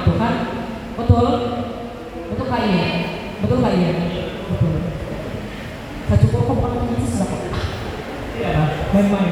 dibutuhkan betul. Betul kak ya betul kak ya betul. Saya cukup kok bukan sudah kok. Iya, Memang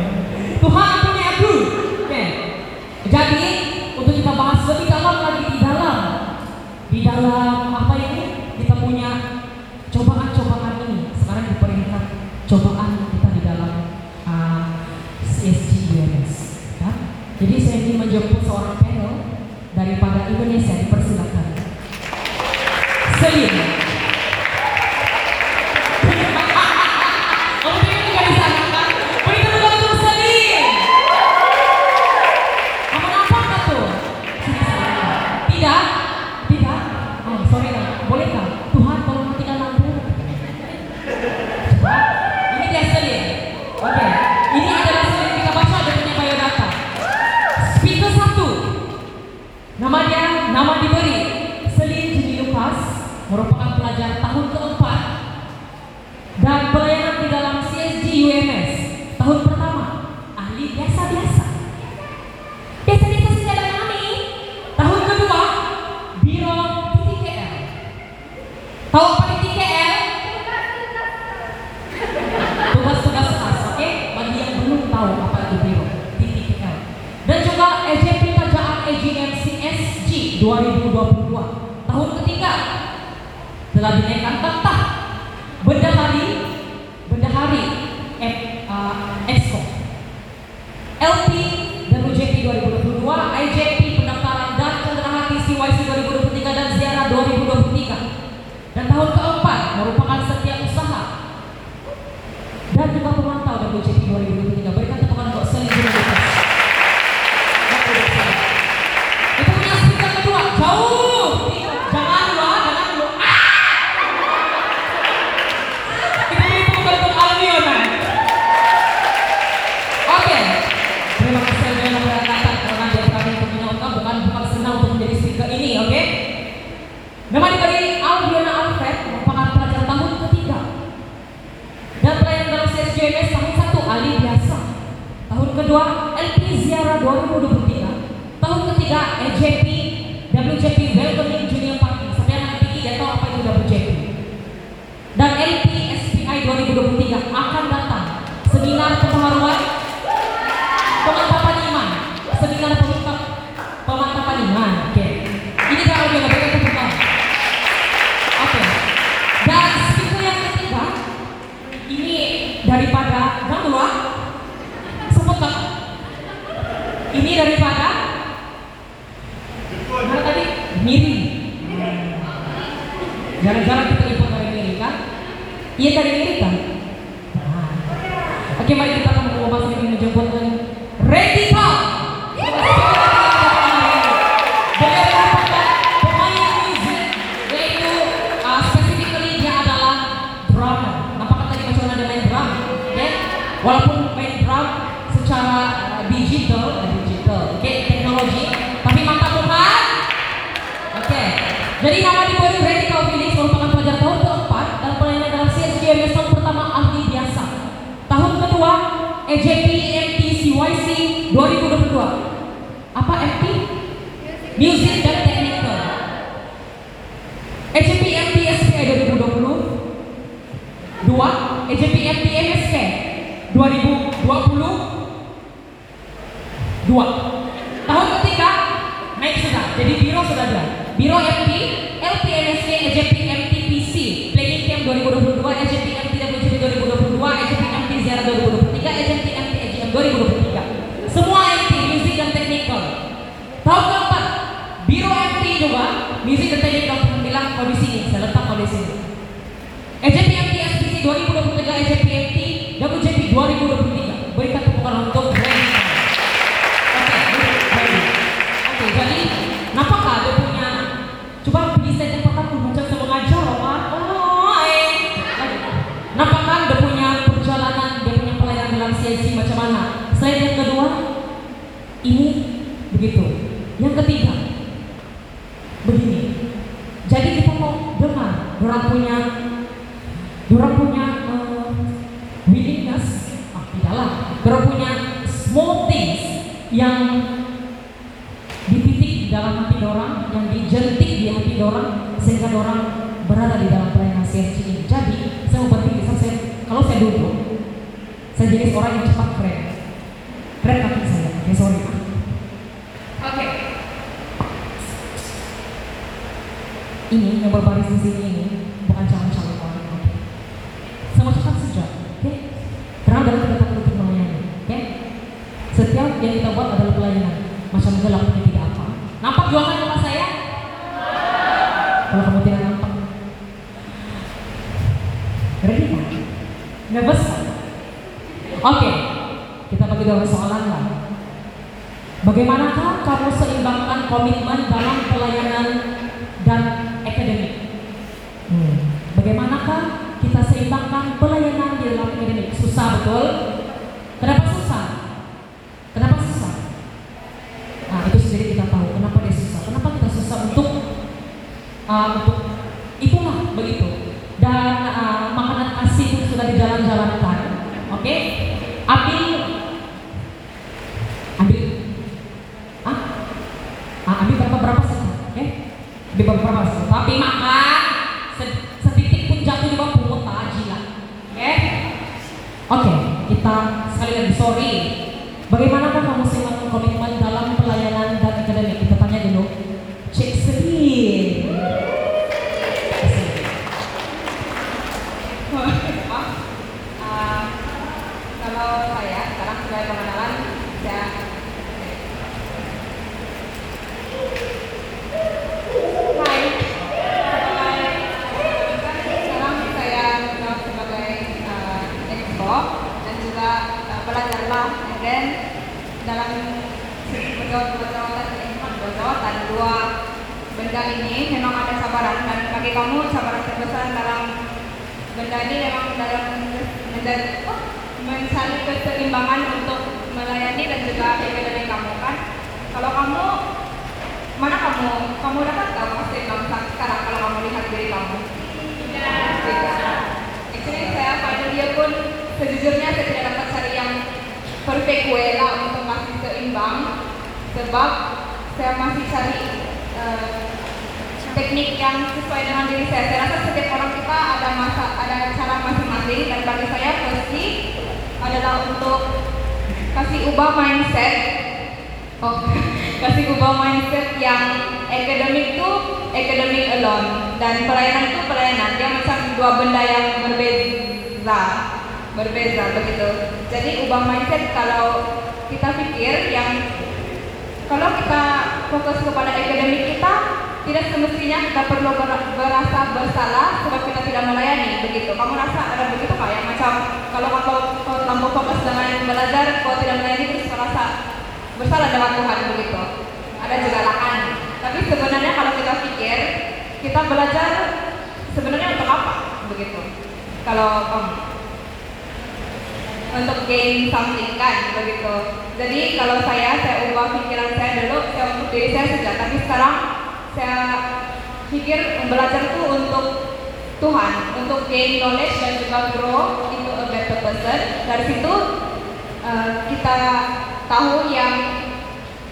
tahu yang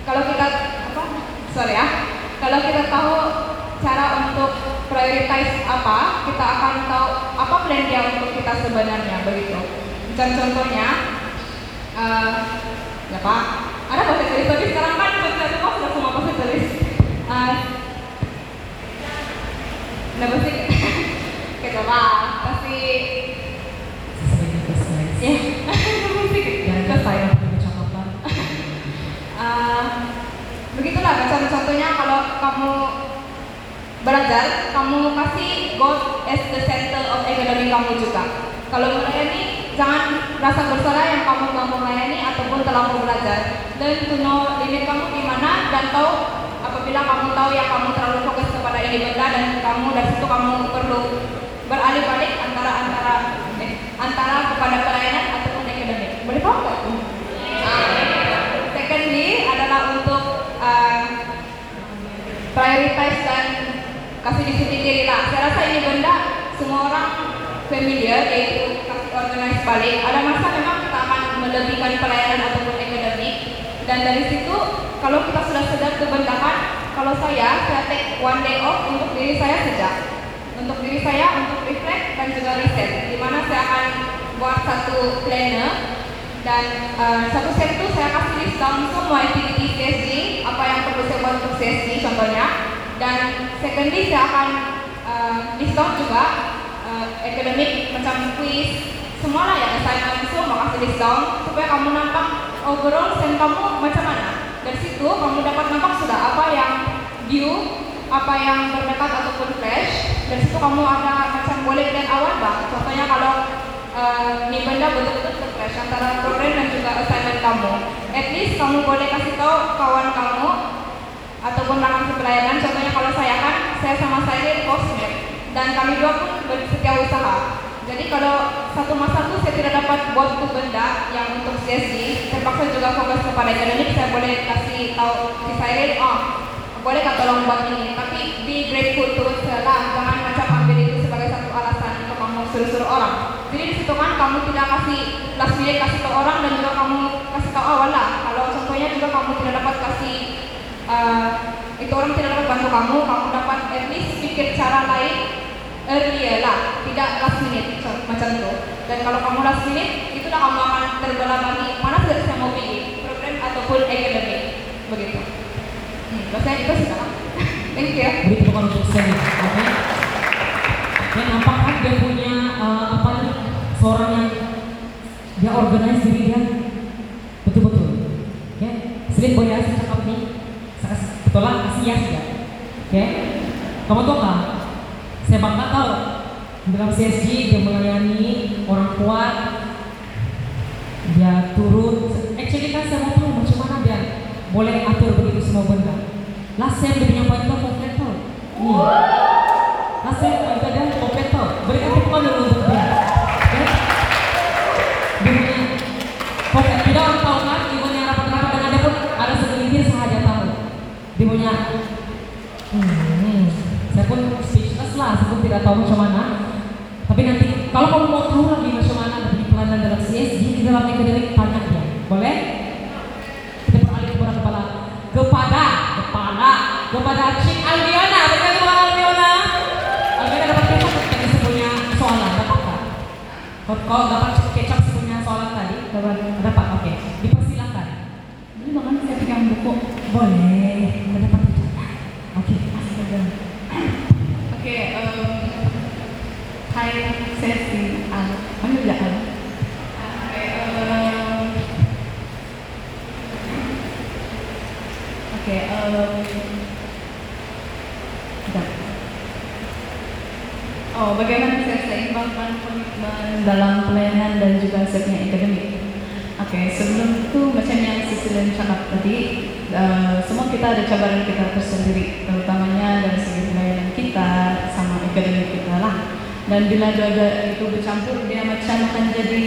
kalau kita apa? Sorry ya. Kalau kita tahu cara untuk prioritize apa kita akan tahu apa plan dia untuk kita sebenarnya begitu. Dan contohnya uh, ya pak. Ada bahasa Inggris tapi sekarang kan bahasa semua sudah semua bahasa Inggris uh, nah pasti. Kita pak pasti ya. kita kan contohnya kalau kamu belajar, kamu kasih God as the center of economy kamu juga. Kalau melayani, jangan rasa bersalah yang kamu nggak mau melayani ataupun telah mau belajar. Dan to know limit kamu gimana dan tahu apabila kamu tahu yang kamu terlalu fokus kepada ini benda dan kamu dari situ kamu perlu beralih-balik antara antara eh, antara kepada pelayanan ataupun ekonomi Boleh paham nggak? Ah. prioritize dan kasih disiplin. Diri lah saya rasa ini benda semua orang familiar yaitu kasih organize balik. Ada masa memang kita akan melebihkan pelayanan ataupun akademik. Dan dari situ kalau kita sudah sedar kebendahan kalau saya saya take one day off untuk diri saya saja. untuk diri saya untuk reflect dan juga riset di mana saya akan buat satu planner dan eh, satu set itu saya kasih list down semua activity CSG, apa yang perlu saya buat untuk CSG contohnya. Dan secondly saya akan eh, list down juga eh, academic macam quiz, semua lah ya assignment semua kasih list down supaya kamu nampak overall sen kamu macam mana. Dari situ kamu dapat nampak sudah apa yang view, apa yang berdekat ataupun flash. Dari situ kamu ada macam boleh lihat awal bang. Contohnya kalau uh, ini benda betul-betul terflash antara program dan juga assignment kamu. At least kamu boleh kasih tahu kawan kamu ataupun rakan pelayanan. Contohnya kalau saya kan, saya sama saya cosmet dan kami dua pun bersetia usaha. Jadi kalau satu masa tuh saya tidak dapat buat itu benda yang untuk CSG, saya paksa juga fokus kepada akademik, saya boleh kasih tahu si saya, oh boleh kan tolong buat ini, tapi be grateful to lah, jangan macam ambil itu sebagai satu alasan untuk kamu suruh-suruh orang. Situ kan kamu tidak kasih last minute kasih tahu orang dan juga kamu kasih tahu awal lah. Kalau contohnya juga kamu tidak dapat kasih uh, itu orang tidak dapat bantu kamu, kamu dapat at least pikir cara lain earlier lah, tidak last minute macam itu. Dan kalau kamu last minute, itu dah kamu akan terbelah bagi mana saja saya mau pilih, program ataupun akademik, begitu. Hmm, itu sih. Thank you. Beri tepuk tangan untuk Sally. Oke. Dan nampak kan dia punya eh, nih seorang yang dia organize diri dia betul-betul. Oke. Sering boleh ya cakap nih. Saya lah kasih ya sudah. Oke. Kamu tahu nggak? Saya bangga tahu dalam CSG dia melayani orang kuat. Dia turun. Actually kan saya mau macam mana dia boleh atur begitu semua benda. Last dia punya poin komplit tau. Nih. Last time poin itu dia komplit tau. Berikan tepuk tangan dulu untuk dia. Oke? Dia punya komplit. Tidak orang tahu kan, ibu punya rapat-rapat dengan dia pun ada segelintir sahaja tahu. Dia punya hmm, saya pun pun tidak tahu macam mana. Tapi nanti kalau kamu mau tahu lagi macam mana dari pelayanan dalam CSG di dalam akademik banyak ya, boleh? Kita beralih kepada kepala kepada kepala kepada Cik Albiona. Bagaimana kepala Albiona? Albiona dapat kecap tadi sepunya soalan, dapat tak? Kau, kau dapat kecap sepunya soalan tadi? Dapat, dapat. Oke, dipersilakan. Ini bahkan saya pegang buku. Boleh, dapat kecap. Oke, astaga. Oke, em, Al? Oke, Oke. Oh, bagaimana dalam pelayanan dan juga? Oke, sebelum itu semua kita ada cabaran kita tersendiri, terutamanya dari segi pelayanan kita sama akademik kita lah. Dan bila dua-dua itu bercampur, dia macam akan jadi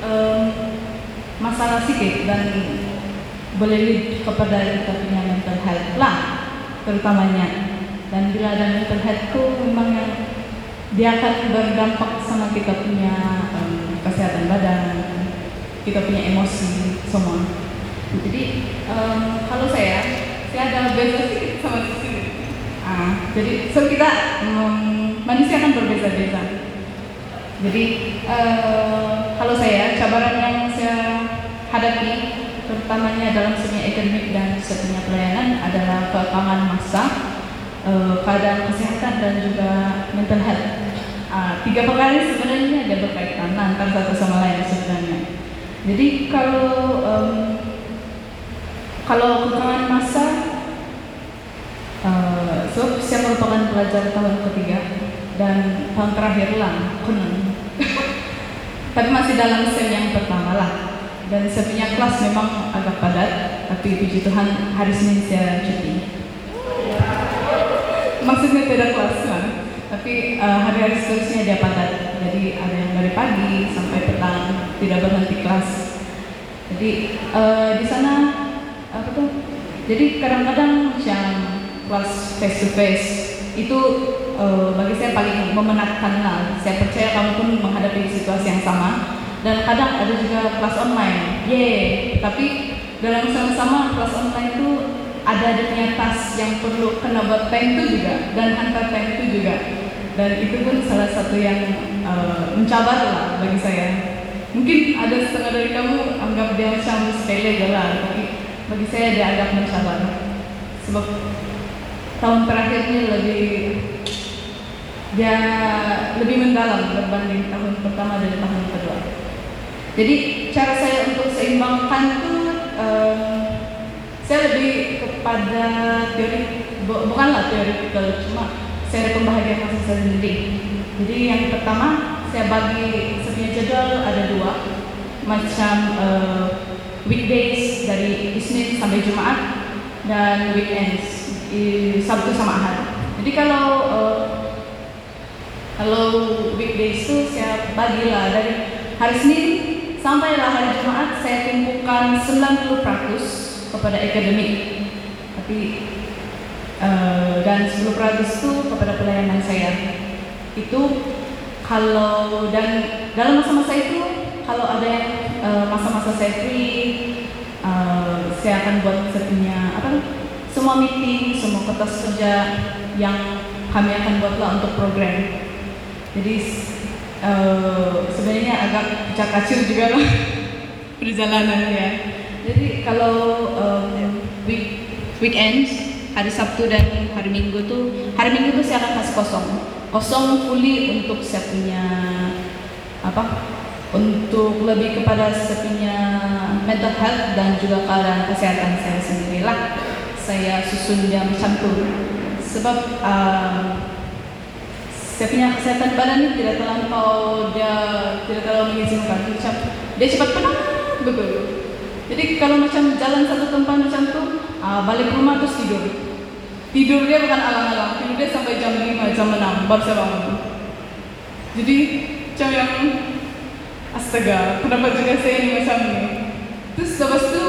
em, masalah sikit dan lead kepada kita punya mental health lah, terutamanya. Dan bila ada mental health itu memang yang dia akan berdampak sama kita punya em, kesehatan badan, kita punya emosi semua. Jadi em, kalau saya, saya ada beda sama sini. Ah, jadi so kita em, manusia kan berbeza-beza. Jadi eh, kalau saya cabaran yang saya hadapi terutamanya dalam seni akademik dan seni pelayanan adalah keekangan massa, eh, keadaan kesehatan dan juga mental health. Ah, tiga perkara ini sebenarnya ada berkaitan antara satu sama lain sebenarnya. Jadi kalau em, kalau keterangan masa, eh, so saya merupakan pelajar tahun ketiga dan tahun terakhir lah, konon. Tapi masih dalam sem yang pertama lah. Dan punya kelas memang agak padat, tapi puji Tuhan hari Senin saya cuti. Maksudnya tidak kelas kan? Tapi eh, hari-hari seterusnya dia padat. Jadi ada yang dari pagi sampai petang tidak berhenti kelas. Jadi eh, di sana apa tuh? Jadi kadang-kadang yang kelas face to face itu eh, bagi saya paling memenatkan lah. Saya percaya kamu pun menghadapi situasi yang sama. Dan kadang ada juga kelas online. Yeay. Tapi dalam sama-sama kelas online itu ada dunia tas yang perlu kena buat pen itu juga dan hantar pen itu juga dan itu pun salah satu yang uh, mencabar lah bagi saya mungkin ada setengah dari kamu anggap dia macam sepele lah tapi bagi saya dia agak mencabar sebab tahun terakhir ini lebih dia lebih mendalam berbanding tahun pertama dan tahun kedua. Jadi cara saya untuk seimbangkan itu um, saya lebih kepada teori bu- bukanlah teoretikal cuma saya pembahagian saya sendiri. Jadi yang pertama saya bagi sebenarnya jadwal ada dua macam uh, weekdays dari Isnin sampai Jumat dan weekends i- Sabtu sama Ahad jadi kalau uh, kalau weekdays itu saya bagilah dari hari Senin sampailah hari Jumat saya tumpukan 90% kepada akademik. Tapi uh, dan 10% itu kepada pelayanan saya. Itu kalau dan dalam masa-masa itu kalau ada yang uh, masa-masa saya free uh, saya akan buat sepertinya apa semua meeting, semua kertas kerja yang kami akan buatlah untuk program. Jadi uh, sebenarnya agak pecah kacir juga lah perjalanannya. Jadi kalau um, week weekend hari Sabtu dan hari Minggu tuh hari Minggu tuh saya akan kasih kosong kosong fully untuk saya punya apa untuk lebih kepada saya punya mental health dan juga keadaan kesehatan saya sendiri lah saya susun dia macam tuh sebab um, saya punya kesehatan badan ini tidak terlampau dia tidak terlalu mengizinkan macam dia cepat penat betul. Jadi kalau macam jalan satu tempat macam tuh uh, balik rumah terus tidur. Tidur dia bukan alang-alang tidur dia sampai jam 5 jam 6 baru saya bangun. Jadi macam yang astaga kenapa juga saya ini macam ini terus lepas itu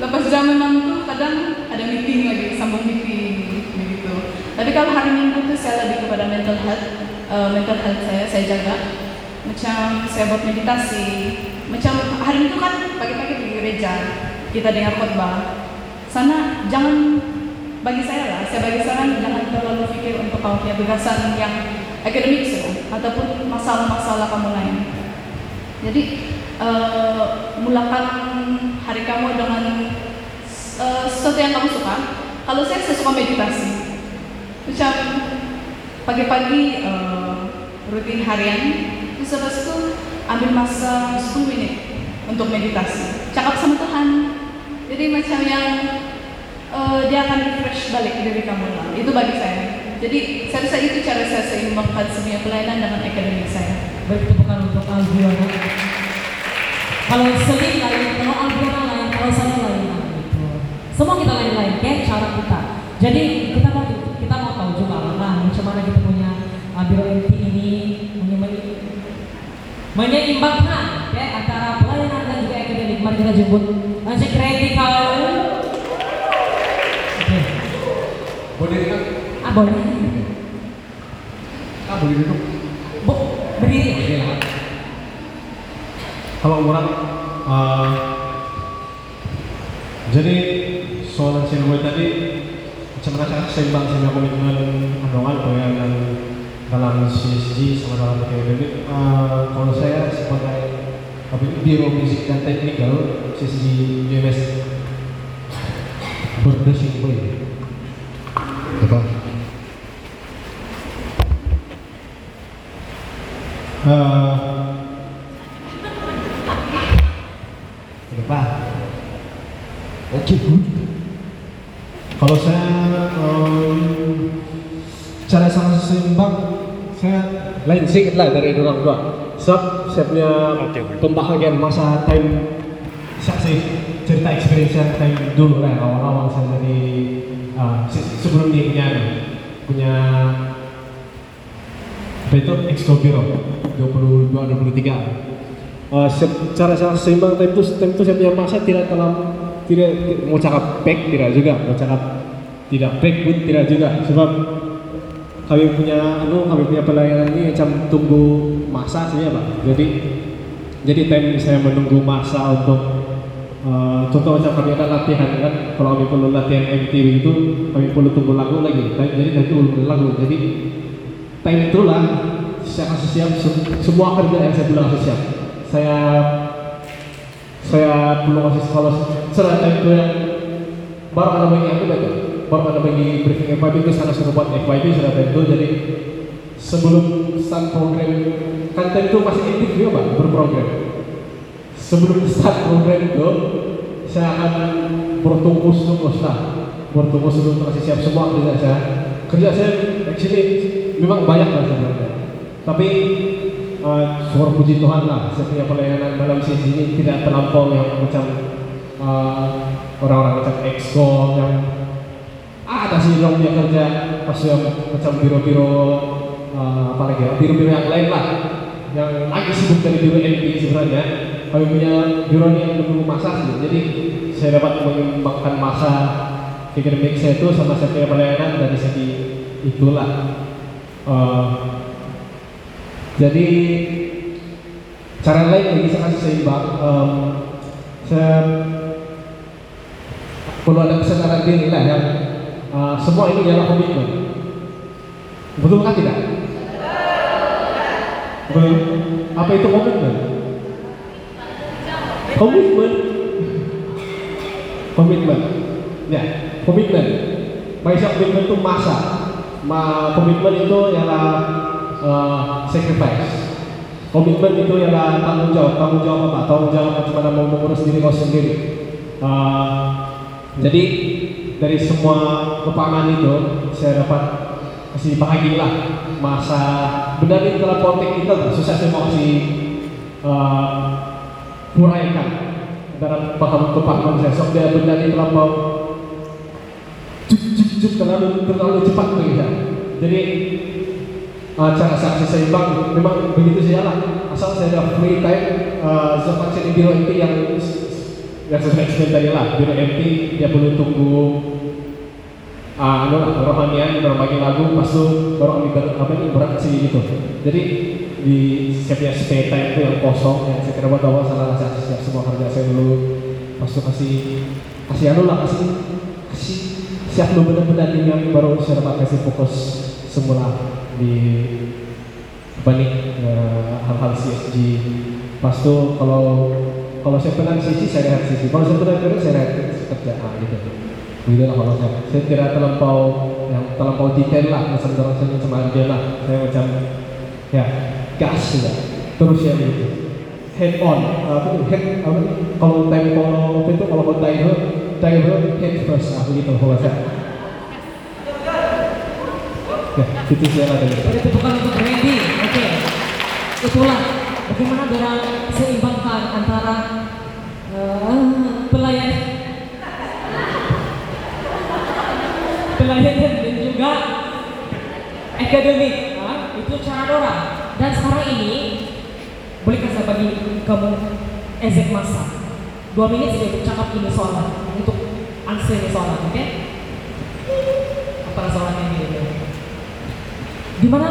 lepas jam 6 tuh kadang ada meeting lagi sambung meeting begitu tapi kalau hari minggu tuh saya lebih kepada mental health uh, mental health saya saya jaga. Macam saya buat meditasi. Macam hari itu kan pagi-pagi pergi gereja kita dengar khotbah. Sana jangan bagi saya lah saya bagi saran jangan terlalu pikir untuk kamu punya bagasan yang akademik sih ataupun masalah-masalah kamu lain. Jadi uh, mulakan hari kamu dengan uh, sesuatu yang kamu suka. Kalau saya saya meditasi. Macam pagi-pagi uh, rutin harian terus habis itu ambil masa 10 menit untuk meditasi. Cakap sama Tuhan. Jadi macam yang uh, dia akan refresh balik dari kamu. Lah itu bagi saya. Jadi saya rasa itu cara saya seimbangkan semua pelayanan dengan akademik saya. Beri tepukan untuk Alfiona. Kalau Selim lain, kalau Alfiona lain, kalau saya lain. Semua kita lain-lain, kayak cara kita. Jadi kita mau kita mau tahu juga lah, macam mana kita punya uh, biro MT ini menye- menyeimbangkan ya antara pelayanan dan juga akademik. Mari kita jemput Anjir Critical. Oke, Boleh kan? ah boleh. Ah, boleh duduk. Bu, berdiri. Kalau orang uh, jadi soalan si Roy tadi cara seimbang sama komitmen andongan pelayanan dalam CSG sama dalam akademik uh, kalau saya sebagai apa biro fisik dan teknikal CSG UMS berdasing boy apa? Uh, Kenapa? Oke, good. Kalau saya um, cara sama seimbang, saya lain sedikit lah dari orang dua. Sebab saya punya pembahagian masa time saya sih cerita experience saya time dulu lah awal-awal saya jadi uh, se- sebelum dia punya punya apa itu exco biro 22 23 Uh, secara seimbang time itu time itu saya punya masa tidak terlalu tidak mau cakap back tidak juga mau cakap tidak back pun tidak juga. Sebab kami punya anu kami punya pelayanan ini macam tunggu masa saja pak. Jadi jadi time saya menunggu masa untuk eh, contoh macam kami ada latihan kan kalau kami perlu latihan MTV itu kami perlu tunggu lagu lagi. Jadi belum ada lagu. Jadi time itulah saya kasih siap se- semua kerja yang saya bilang kasih siap. Saya saya perlu kasih kalau time itu yang baru ada bagi aku betul baru ada bagi briefing FYP itu sana sudah buat FYP sudah time itu jadi sebelum start program kan time itu masih aktif juga pak berprogram sebelum start program itu saya akan bertungkus tungkus lah bertungkus dulu untuk kasih siap semua kerja saya. Kerja saya actually memang banyak lah sebenarnya tapi uh, puji Tuhan lah setiap pelayanan dalam sisi ini tidak terlampau yang macam uh, orang-orang macam exco yang ada sih dong dia kerja pas yang macam biro-biro uh, apa lagi ya biro-biro yang lain lah. Yang lagi sibuk dari biro NP sebenarnya. Kami punya biro yang menunggu masa sih. Jadi saya dapat mengembangkan masa akademik saya itu sama saya pelayanan dari segi itulah. Uh, jadi cara lain bagi saya kasih seimbang saya perlu ada kesadaran diri lah yang uh, semua ini adalah komitmen betul kan tidak? Betul. Apa itu komitmen? Komitmen. Komitmen. Ya, komitmen. Maisha komitmen itu masa. Ma, komitmen itu ialah uh, sacrifice. Komitmen itu ialah tanggung jawab. Tanggung jawab apa? Tanggung jawab bagaimana mau mengurus diri kau sendiri. Uh, jadi dari semua kepangan itu saya dapat kasih bahagialah masa benar ini dalam konteks kita susah saya mau kasih uh, huraikan dalam paham saya sok dia benar ini terlampau juk juk terlalu terlalu cepat bagi saya. Jadi uh, cara saksi seimbang memang begitu saja lah asal saya ada free time uh, di biro MP yang yang saya explain tadi lah. Biro MP dia perlu tunggu ah anu rohanian baru bagi lagu pas itu baru ber, apa ini beraksi gitu. Jadi di setiap spare time itu yang kosong yang saya kira buat awal salah saya siap semua kerja saya dulu. Pas itu kasih kasih anu lah kasih kasih siap dulu benar-benar yang baru saya dapat kasih fokus semula di apa nih eh, hal-hal CSG pas itu kalau kalau saya pernah sisi saya lihat sisi. Kalau saya pernah kerja saya lihat kerja. Ah gitu. Gitu lah kalau saya. Saya tidak terlampau yang terlampau detail lah macam orang saya sama dia lah. Saya macam ya gas juga terus ya gitu head on. Apa itu? Head apa itu? Kalau time kalau itu kalau mau diver diver head first. Ah begitu kalau saya. Ya itu saya ada Beri tepukan untuk Randy. Oke. Itulah bagaimana dalam seimbangkan antara eh, pelayan pelayanan dan juga akademik. Itu cara Dora. Dan sekarang ini bolehkah saya bagi kamu ezek masa dua menit saja untuk cakap ini soalan untuk answer ini soalan, oke? Apa soalannya ini? Di mana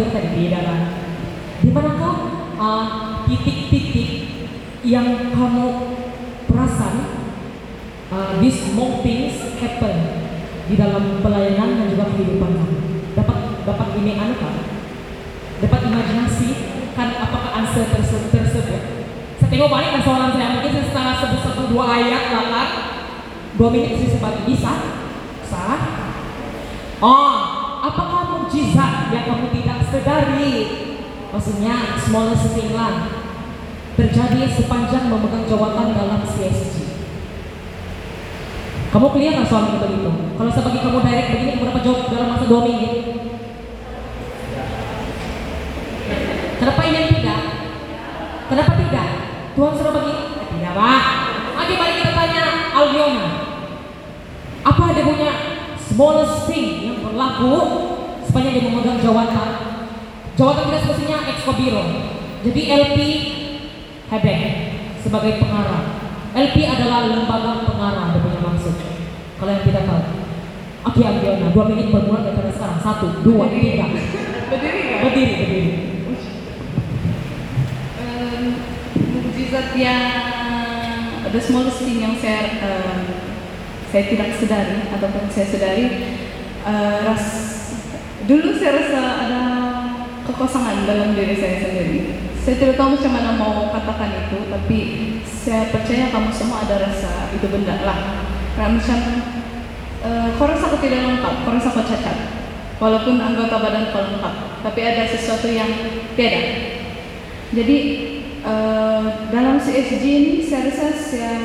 tidur tadi beda kan? Di manakah uh, titik-titik yang kamu perasan uh, these small things happen di dalam pelayanan dan juga kehidupan kamu? Dapat dapat ini anu kan? Dapat imajinasi kan apakah answer tersebut? tersebut? Saya tengok balik ke soalan saya mungkin saya setengah sebut satu dua ayat lah kan? dua menit sih sempat bisa salah oh apakah mukjizat yang kamu sedari maksudnya smallest thing lah terjadi sepanjang memegang jawatan dalam CSG kamu clear nggak soal itu begitu kalau saya bagi kamu direct begini dapat jawab dalam masa dua menit kenapa ini tidak? Kenapa tidak? Tuhan sudah bagi? Eh, tidak pak. Oke, mari kita tanya Aldiona. Apa dia punya smallest thing yang berlaku sepanjang dia memegang jawatan? Jawatan tidak semestinya exco biro. Jadi LP Hebek sebagai pengarah. LP adalah lembaga pengarah, dia punya maksud. Kalau yang tidak tahu. Oke Aldiona, dua menit bermula daripada sekarang. Satu, dua, tiga. Berdiri nggak? Berdiri, berdiri. yang the smallest thing yang saya eh, saya tidak sadari ataupun saya sadari eh, ras dulu saya rasa ada kekosongan dalam diri saya sendiri. Saya tidak tahu macam mana mau katakan itu, tapi saya percaya kamu semua ada rasa itu benda lah. Karena macam eh, kau rasa kau tidak lengkap, kau rasa kau cacat, walaupun anggota badan kau lengkap, tapi ada sesuatu yang tiada. Jadi eh, dalam CSG ini saya rasa saya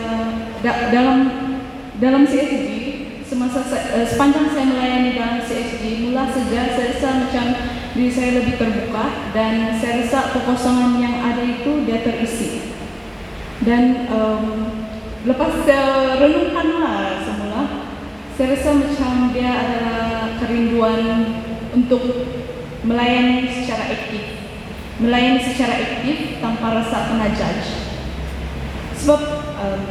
da- dalam dalam CSG semasa eh, sepanjang saya melayani dalam CSG mula saja saya rasa macam diri saya lebih terbuka dan saya rasa kekosongan yang ada itu dia terisi. Dan em, lepas saya renungkanlah semula saya rasa macam dia adalah kerinduan untuk melayani secara aktif. Melayani secara aktif tanpa rasa kena judge. Sebab em,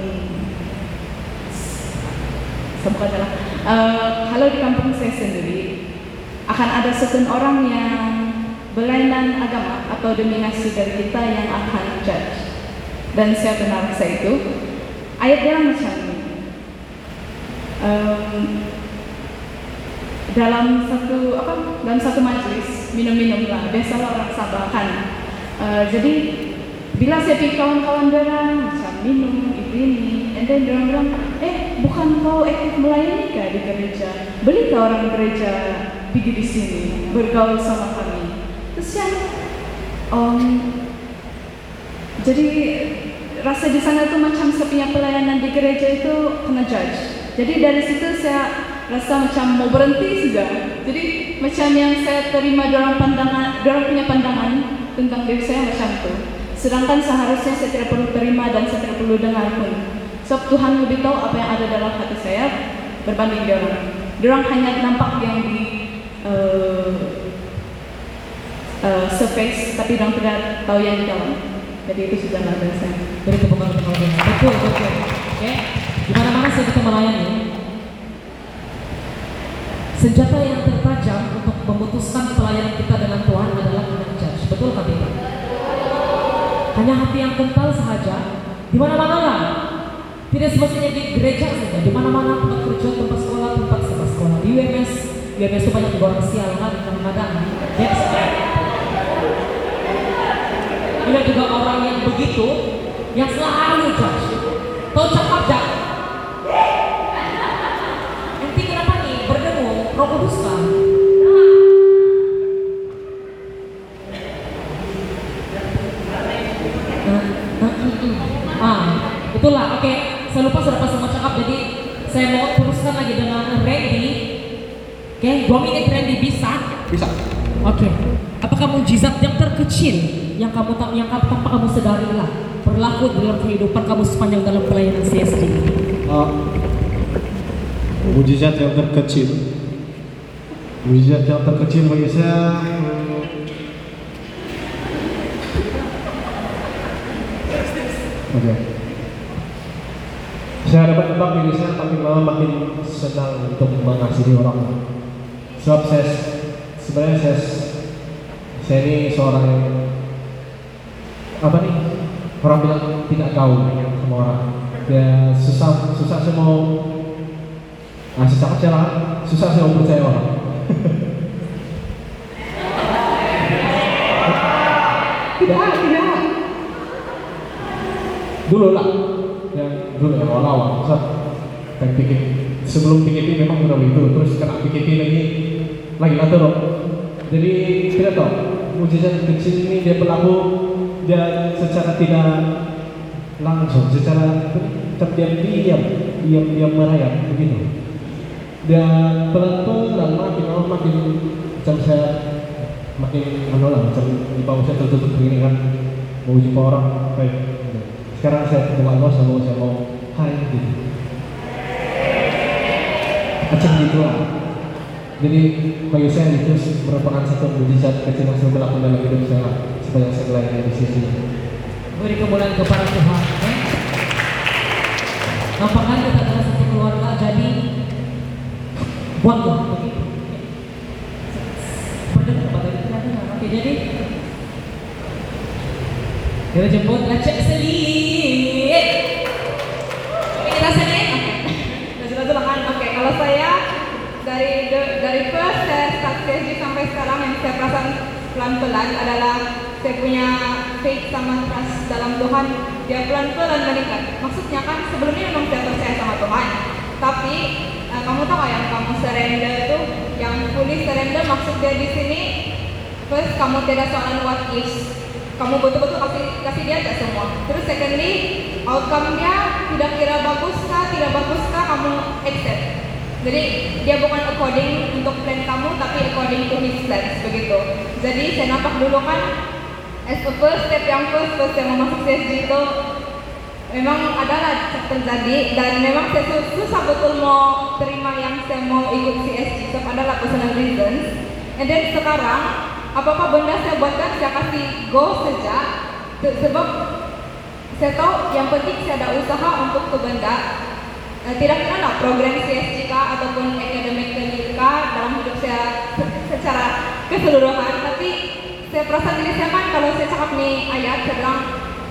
sebab adalah eh, kalau di kampung saya sendiri akan ada certain orang yang berlainan agama atau dominasi dari kita yang akan judge. Dan saya kenal saya itu? Ayat dia macam ini Em, dalam satu apa dalam satu majlis minum-minum lah. Biasalah orang Sabah kan Eh, jadi bila saya pergi kawan-kawan orang macam minum itu ini and then orang bilang eh bukan kau aktif melayani kah di gereja? Beli kah orang gereja pergi di sini bergaul sama kami. Terus yang um, jadi rasa di sana tuh macam saya punya pelayanan di gereja itu kena judge. Jadi dari situ saya rasa macam mau berhenti sudah. Jadi macam yang saya terima dalam pandangan dalam punya pandangan tentang diri saya macam itu sedangkan seharusnya saya tidak perlu terima dan saya tidak perlu dengar pun. Sebab Tuhan lebih tahu apa yang ada dalam hati saya berbanding dia orang. Dia orang hanya nampak yang di eh, eh, surface tapi orang tidak tahu yang di dalam jadi itu sudah tangan untuk Alvin. Betul, betul. Oke. Di mana-mana saya kita melayani. Senjata yang tertajam untuk memutuskan pelayanan kita dengan Tuhan adalah dengan judge. Betul kan tidak? Hanya hati yang kental saja. Di mana-mana lah. Tidak semestinya di gereja saja. Di mana-mana tempat kerja, tempat sekolah, tempat sekolah. Di UMS, UMS itu banyak orang sial kan kadang-kadang. Yes. Ada juga orang yang begitu yang selalu judge. Tahu cakap jak. Nanti kenapa nih berdemo Roh Kudus kan? Ah, itulah. Oke, saya lupa sudah pas sama cakap. Jadi saya mau teruskan lagi dengan Randy. Oke, dua menit Randy bisa. Bisa. Oke. Apakah mujizat yang terkecil yang kamu tak yang kamu tanpa kamu sadari lah berlaku dalam kehidupan kamu sepanjang dalam pelayanan CSD? Uh, mujizat yang terkecil. Mujizat yang terkecil bagi saya. hmm, Oke. Saya dapat tebak diri saya tapi malah makin senang untuk mengasihi orang. Sebab saya sebenarnya saya saya ini seorang yang apa nih orang bilang tidak gaul sama orang. Ya susah susah saya mau ah, susah susah saya mau percaya orang. Tidak tidak. Dulu lah. Yang dulu yang awal-awal kan PKP sebelum PKP memang udah itu terus kena PKP lagi lagi lah terus jadi tidak tahu mujizat kecil ini dia berlaku dia secara tidak langsung secara terdiam diam diam diam merayap begitu. Dan pelan-pelan makin lama makin macam saya makin lah macam di bawah saya tertutup begini kan mau jumpa orang baik. Sekarang saya ketemu Allah sama saya mau hai gitu macam gitu lah jadi bagi saya itu merupakan satu mujizat kecil yang selalu berlaku dalam hidup saya saya melayani di sini Beri kemuliaan kepada Tuhan. ya. Nampaknya kita adalah satu keluarga jadi buatlah begitu. Jadi kita jemput lecek seling pelan-pelan adalah saya punya faith sama trust dalam Tuhan. Dia pelan-pelan meningkat. Maksudnya kan sebelumnya memang saya percaya sama Tuhan. Tapi eh, kamu tahu nggak yang kamu surrender itu yang fully surrender maksud dia di sini first kamu tidak soalan what if kamu betul-betul kasih kasih dia aja semua. Terus secondly outcome dia tidak kira bagus kah tidak bagus kah kamu accept jadi dia bukan according untuk plan kamu tapi according to his plans begitu. Jadi saya nampak dulu kan as a first step yang first first saya mau masuk CSG itu memang adalah terjadi dan memang saya sus- susah betul mau terima yang saya mau ikut CSG sebab adalah personal reasons. And then sekarang apa-apa benda saya buatkan saya kasih go saja. Se- sebab saya tahu yang penting saya ada usaha untuk ke benda tidak kira lah program CSG kah ataupun academically kah dalam hidup saya se- secara keseluruhan. Tapi saya perasan diri saya kan kalau saya cakap nih ayat saya bilang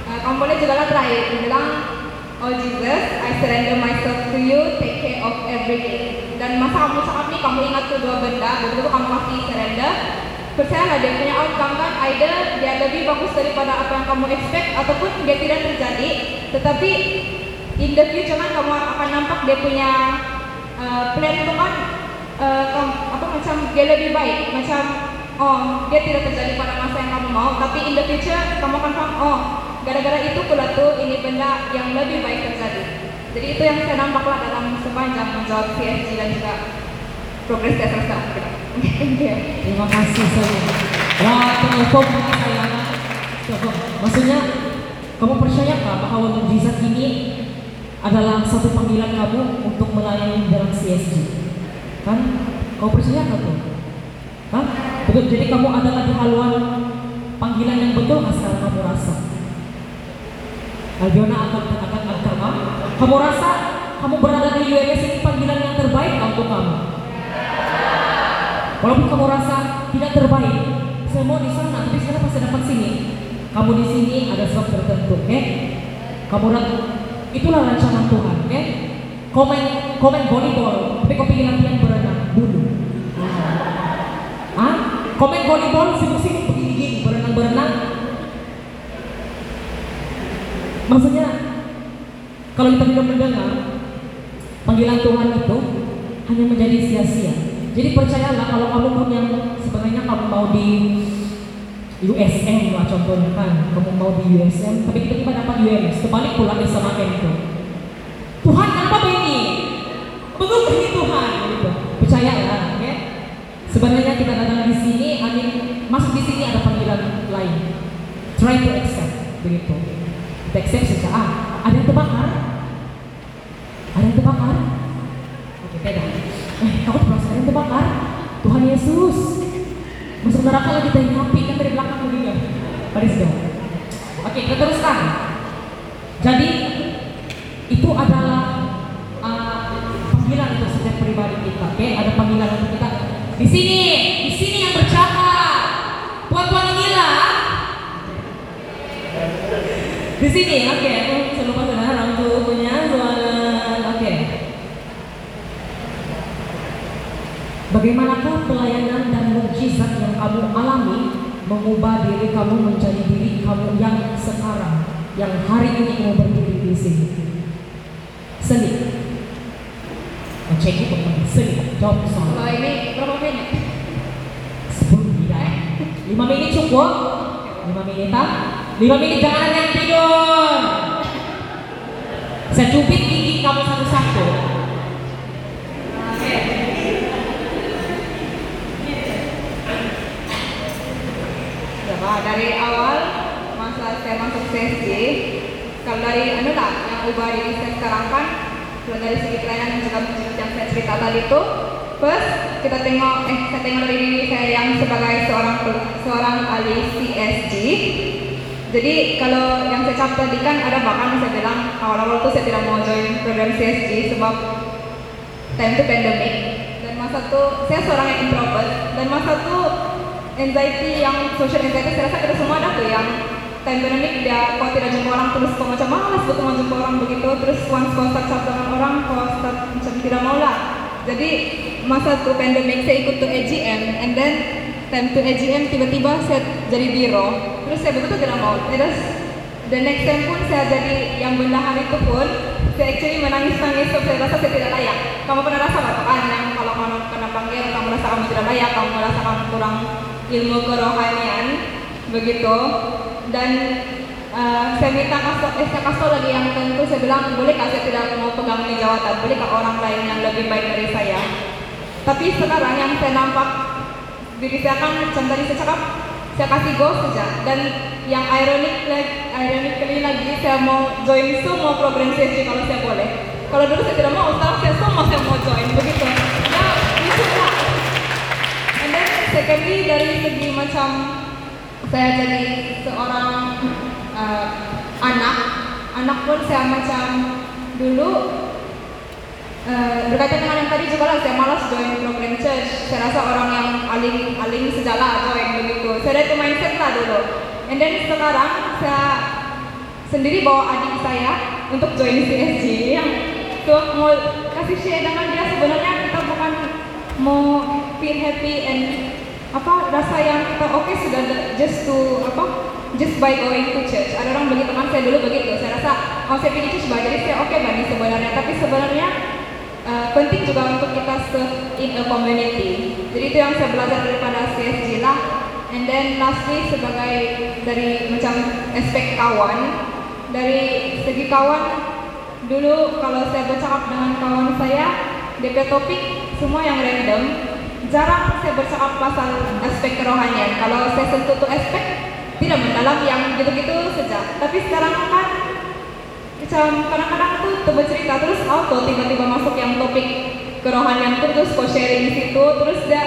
eh, kamu boleh juga lah try dia bilang Oh Jesus, I surrender myself to you, take care of everything. Dan masa kamu cakap nih, kamu ingat kedua benda, betul kamu kasih surrender, percayalah dia punya outcome kan either dia lebih bagus daripada apa yang kamu expect ataupun dia tidak terjadi. Tetapi in the future kan kamu akan nampak dia punya uh, plan itu kan uh, apa macam dia lebih baik macam oh dia tidak terjadi pada masa yang kamu mau tapi in the future kamu akan paham oh gara-gara itu pula tuh ini benda yang lebih baik terjadi jadi itu yang saya nampak lah dalam sepanjang menjawab CSG dan juga progres you. Terima kasih saya. Wah, telepon saya. Maksudnya, kamu percaya nggak bahwa mujizat ini adalah satu panggilan kamu untuk melayani dalam CSG? Kan? Kau percaya nggak tuh? Hah? Betul. Jadi kamu adalah di haluan panggilan yang betul sekarang kamu rasa? Albiona akan akan agama. Kamu rasa kamu berada di UMS ini panggilan yang terbaik untuk kamu? Walaupun kamu rasa tidak terbaik, saya mau di sana, tapi sekarang pasti dapat sini. Kamu di sini ada sebab tertentu, oke? Kamu dan itulah rancangan Tuhan, oke? Komen komen volleyball, tapi kau pilih latihan berenang bulu. Hah? Komen volleyball sibuk-sibuk begini-gini, berenang-berenang. Maksudnya kalau kita tidak mendengar panggilan Tuhan itu hanya menjadi sia-sia. Jadi percayalah kalau kamu pun yang sebenarnya kamu mau di USM lah contohnya kan, kamu mau di USM, tapi tiba-tiba dapat UMS, terbalik pula di sama itu. Tuhan kenapa begini? Betul begini Tuhan, gitu. Percayalah, oke? Sebenarnya kita datang di sini, hanya masuk di sini ada panggilan lain. Try to accept, begitu. Kita accept saja. Ah, ada yang terbakar? Ada yang terbakar? Oke, beda. Eh, kamu merasa ada yang terbakar? Tuhan Yesus. Masuk neraka lagi tanya api kan dari belakang begini. Paris dong. Oke, kita teruskan. Jadi itu adalah uh, panggilan untuk setiap pribadi kita. Oke, ada panggilan untuk kita. Di sini, di sini yang bercakap. Puan-puan inilah. Di sini, oke. Aku saya lupa sudah orang tuh punya suara. Oke. Bagaimanakah pelayanan dan mukjizat yang kamu alami mengubah diri kamu menjadi diri kamu yang sekarang, yang hari ini kamu berdiri di sini? Seni. Cek itu seni. Jawab soal. Kalau ini berapa menit? 10 menit ya. 5 menit cukup? 5 menit ah? 5 menit jangan yang tidur. Saya cubit gigi kamu satu-satu. Pak, dari awal masa saya masuk CSG, kalau dari anu lah, yang ubah diri saya sekarang kan, kalau dari segi pelayanan mujizat yang saya cerita tadi itu, first kita tengok, eh saya tengok dari diri saya yang sebagai seorang seorang. Jadi kalau yang saya cap tadi kan ada bahkan saya bilang awal-awal tuh saya tidak mau join program CSG sebab time itu pandemic. Dan masa tuh saya seorang yang introvert. Dan masa tuh anxiety yang social anxiety saya rasa kita semua ada tuh yang time pandemic dia kok tidak jumpa orang terus kok macam malas betul mau jumpa orang begitu. Terus once start start dengan orang start macam tidak mau lah jadi masa tuh pandemic saya ikut tuh AGM and then time to AGM tiba-tiba saya jadi biro. Terus saya betul tidak mau. Terus the next time pun saya jadi yang bendahara itu pun saya actually menangis-nangis so saya rasa saya tidak layak. Kamu pernah rasa nggak? Kan yang kalau kamu kena panggil kamu merasa kamu tidak layak kamu merasa kamu kurang ilmu kerohanian begitu. Dan eh, saya minta kasih eh, kasih lagi yang tentu saya bilang boleh saya tidak mau pegang jawatan? Boleh orang lain yang lebih baik dari saya? Tapi sekarang yang saya nampak diri saya kan macam tadi saya cakap saya kasih go saja. Dan yang ironik ironically lagi saya mau join semua program CSG kalau saya boleh. Kalau dulu saya tidak mau sekarang saya semua saya mau join begitu. Ya itu lah. And then secondly dari segi macam saya jadi seorang uh, anak anak pun saya macam dulu Uh, berkaitan dengan yang tadi juga lah saya malas join program church saya rasa orang yang aling aling sejala join begitu saya itu mindset lah dulu. And then sekarang saya sendiri bawa adik saya untuk join CSG yang tuh mau kasih share dengan dia. Sebenarnya kita bukan mau feel happy and apa rasa yang kita oke okay, sudah just to apa just by going to church. Ada orang begitu teman saya dulu begitu. Saya rasa oh saya pergi church jadi saya oke okay, bagi sebenarnya. Tapi sebenarnya Uh, penting juga untuk kita in a community. Jadi itu yang saya belajar daripada CSG lah. And then lastly sebagai dari macam aspek kawan, dari segi kawan dulu kalau saya bercakap dengan kawan saya, DP topik semua yang random. Jarang saya bercakap pasal aspek kerohanian. Kalau saya sentuh tuh aspek tidak mendalam yang gitu-gitu saja. Tapi sekarang kan macam kadang-kadang tuh coba cerita terus auto tiba-tiba masuk yang topik kerohanian terus kau sharing di situ terus dia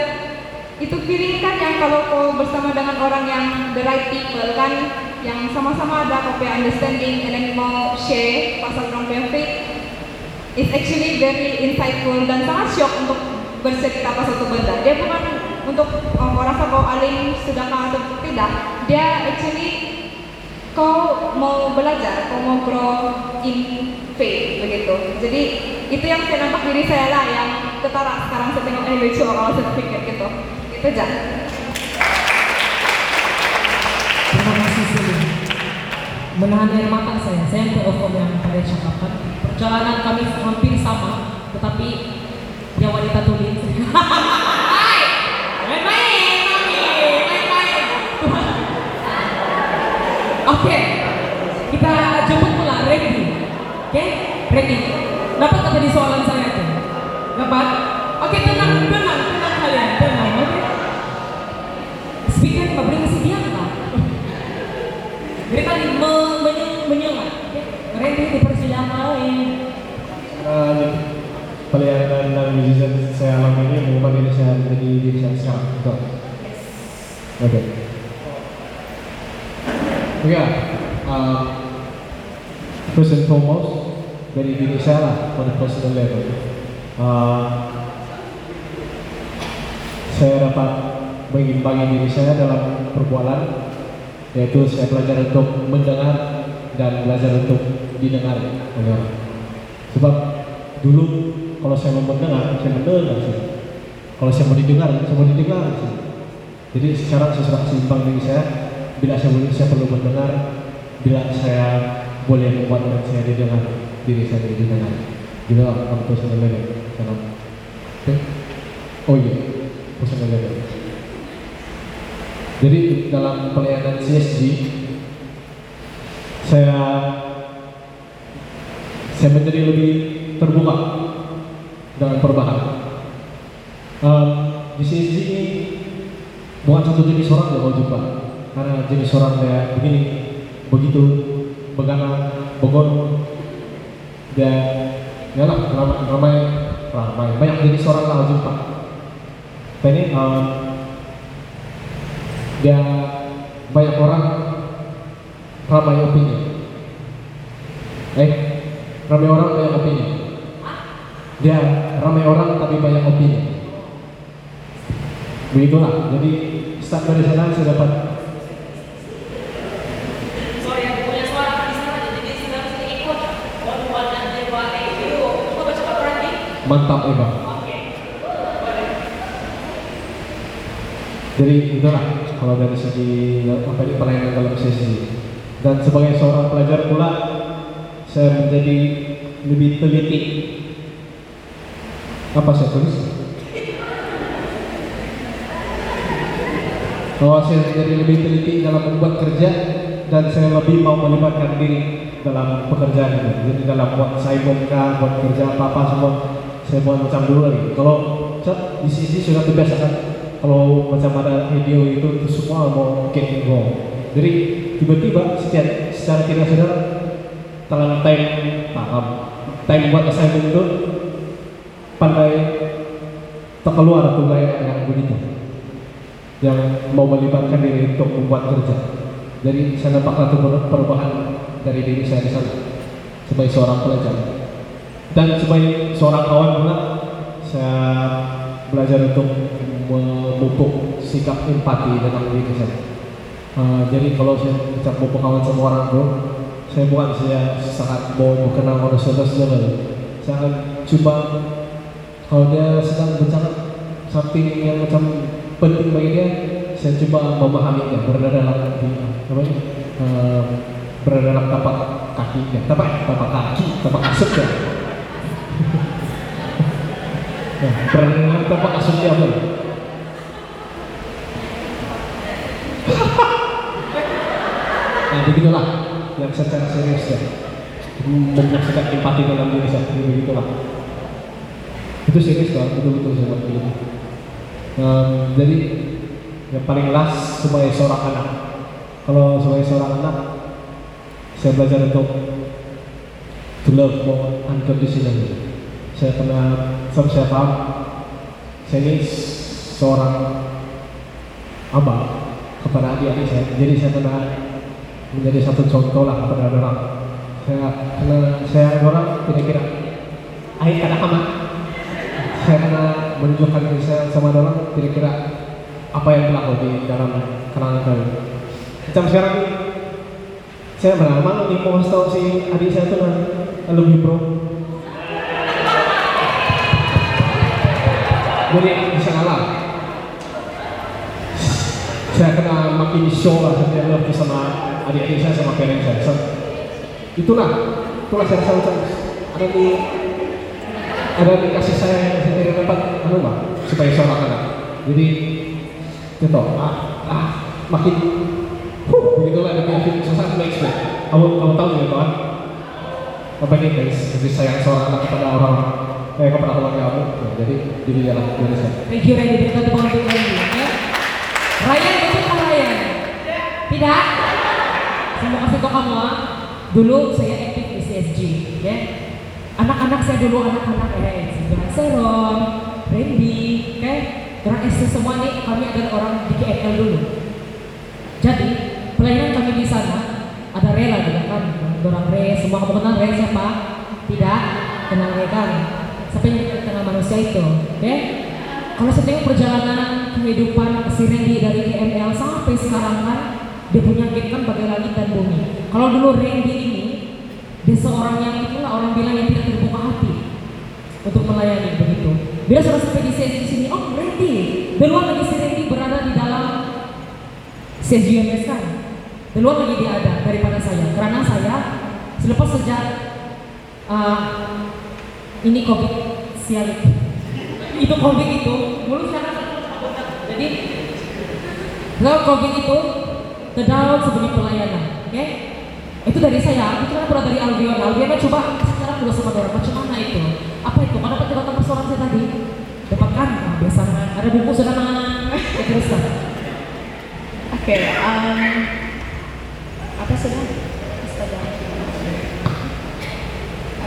itu feeling kan yang kalau kau bersama dengan orang yang the right people kan yang sama-sama ada kau understanding and then mau share pasal orang punya it's actually very insightful dan sangat shock untuk bercerita pasal itu benda. Dia bukan untuk oh, merasa kau alim sudah atau tidak dia actually kau mau belajar, kau mau grow in faith begitu. Jadi itu yang saya nampak diri saya lah yang ketara sekarang saya tengok ini lucu kalau saya pikir gitu. Itu aja. Terima kasih Sili. Menahan air mata saya, saya yang telepon yang pada cakapkan. Perjalanan kami hampir sama, tetapi dia wanita tulis. Oke, kita jemput pula Randy. Oke, Randy. Dapat apa di soalan saya tuh? Dapat? Oke, tenang, tenang, tenang kalian, tenang. Oke. Speaker pabrik kasih dia apa? Dari tadi me menyengat. Oke, Randy dipersilakan. Uh, pelayanan dan mujizat saya alami ini mengubah diri saya menjadi diri saya sekarang. Betul. Oke. Okay. Ya, uh, first and foremost dari diri saya lah pada personal level. Uh, saya dapat mengimbangi diri saya dalam perbualan, yaitu saya belajar untuk mendengar dan belajar untuk didengar orang. Sebab dulu kalau saya mau mendengar, saya mendengar sih. Kalau saya mau didengar, saya mau didengar sih. Jadi sekarang saya sudah seimbang diri saya. Bila saya saya perlu mendengar. Bila saya boleh membuat orang saya didengar, diri saya jadi didengar. Gitu kamu level. Sekarang. Oke? Oh iya, personal level. Jadi dalam pelayanan CSG, saya saya menjadi lebih terbuka dengan perubahan. Um, di CSG ini bukan satu jenis orang yang kau jumpa, karena jenis orang kayak begini, begitu, beganan, begon, dan ya lah ramai, ramai, ramai, banyak jenis orang lah jumpa. Dan ini um, dia banyak orang ramai opini. Eh, ramai orang banyak opini. Dia ramai orang tapi banyak opini. Begitulah. Jadi start dari sana saya dapat Sorry, aku punya suara di sana, jadi sudah mesti ikut. Waduh, warna dia pakai itu. Coba coba berarti. Mantap Eva. Oke. Jadi itulah kalau dari segi apa ini pelayanan dalam sesi. Dan sebagai seorang pelajar pula, saya menjadi lebih teliti. Apa saya tulis? Bahwa saya menjadi lebih teliti dalam membuat kerja dan saya lebih mau melibatkan diri dalam pekerjaan itu. Jadi dalam buat kah, buat kerja apa-apa semua saya buat macam dulu lagi. Kalau cat di sisi sudah terbiasa kalau macam ada video itu itu semua mau bikin go. Jadi tiba-tiba secara, secara tidak sadar dalam time paham time buat assignment itu pandai tak keluar tuh gaya yang begitu yang mau melibatkan diri untuk membuat kerja. Jadi saya nampak satu perubahan dari diri saya di sana sebagai seorang pelajar. Dan sebagai seorang kawan pula, saya belajar untuk memupuk sikap empati dalam diri saya. Uh, jadi kalau saya ucap mau kawan sama orang tuh, saya bukan saya sangat mau mengenal manusia-manusia Saya akan coba kalau dia sedang bercakap something yang macam penting bagi dia, saya coba memahami dia berada dalam di, apa ini, uh, berada dalam tapak kaki dia, tapak tapak kaki, tapak kasut ya. Tapak kasut dia apa? nah begitulah. Yang secara serius ya. Menyaksikan empati dalam diri saya begitulah. Itu serius lah betul-betul saya buat begitu Um, jadi yang paling last sebagai seorang anak. Kalau sebagai seorang anak saya belajar untuk to love more unconditionally saya pernah sampai saya paham saya ini seorang abang kepada adik-adik saya jadi saya pernah menjadi satu contoh lah kepada orang saya karena saya orang kira-kira air kada amat saya kena menunjukkan diri saya sama orang kira-kira apa yang berlaku di dalam kalangan kami. Macam sekarang saya mau kasih tahu si adik saya nah, lebih bro. Jadi bisa ngalah. Saya kena makin show lah saya lebih sama adik-adik saya sama parents saya. So, itulah, itulah saya rasa ada di ada di kasih saya yang saya tidak dapat anu pak supaya seorang anak jadi itu ah ah makin huh begitulah ada penyakit susah make sense kamu kamu tahu juga kawan? Apa ini guys? Kasih sayang seorang anak kepada orang eh keluarga kamu ya, jadi jadi ya lah dari saya Thank you Randy, tangan untuk Randy. ya. Ryan, betul kan Ryan? Tidak? Saya kasih tau kamu ah. Dulu saya aktif di CSG, ya. Anak-anak saya dulu anak-anak eh, Seron, Randy, oke. Orang SD semua nih kami adalah orang di KML dulu. Jadi pelayanan kami di sana ada rela juga kan, orang re, semua kamu kenal re siapa? Tidak, kenal re kan? Yang kenal manusia itu, oke? Kalau saya tengok perjalanan kehidupan si Randy dari KML sampai sekarang kan, dia punya gap kan bagai langit dan bumi. Kalau dulu Randy ini, dia seorang yang itulah orang bilang yang tidak terbuka hati untuk melayani begitu. Bila sudah sampai di sini, oh Randy, duluan lagi si Randy berada di dalam sesi UMS kan. Duluan lagi dia ada daripada saya, karena saya selepas sejak uh, ini COVID sial itu, itu COVID itu, mulut saya jadi kalau COVID itu terdaun sebagai pelayanan, oke? Itu dari saya, itu kan pernah dari Albion. Albion coba sekarang dulu sama orang macam mana itu? Apa itu? Mana dapat dapat persoalan saya tadi? Dapatkan? Nah, biasa ada buku sudah mana? Ya, teruskan. Oke, um, apa sudah? Astaga.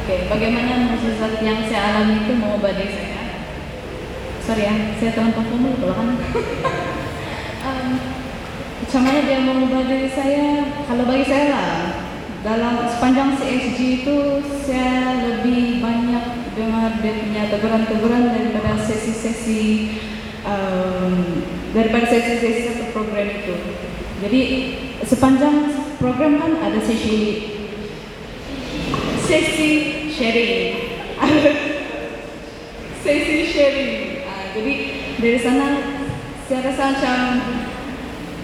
Oke, bagaimana mukjizat yang saya alami itu mengubah diri saya? Sorry ya, saya terlampau dulu kalau kan. um, dia mengubah diri saya? Kalau bagi saya lah, dalam sepanjang CSG itu saya lebih banyak dengar dia punya teguran-teguran daripada sesi-sesi um, daripada sesi-sesi satu program itu. Jadi sepanjang program kan ada sesi sesi sharing, sesi sharing. Ah, jadi dari sana saya rasa macam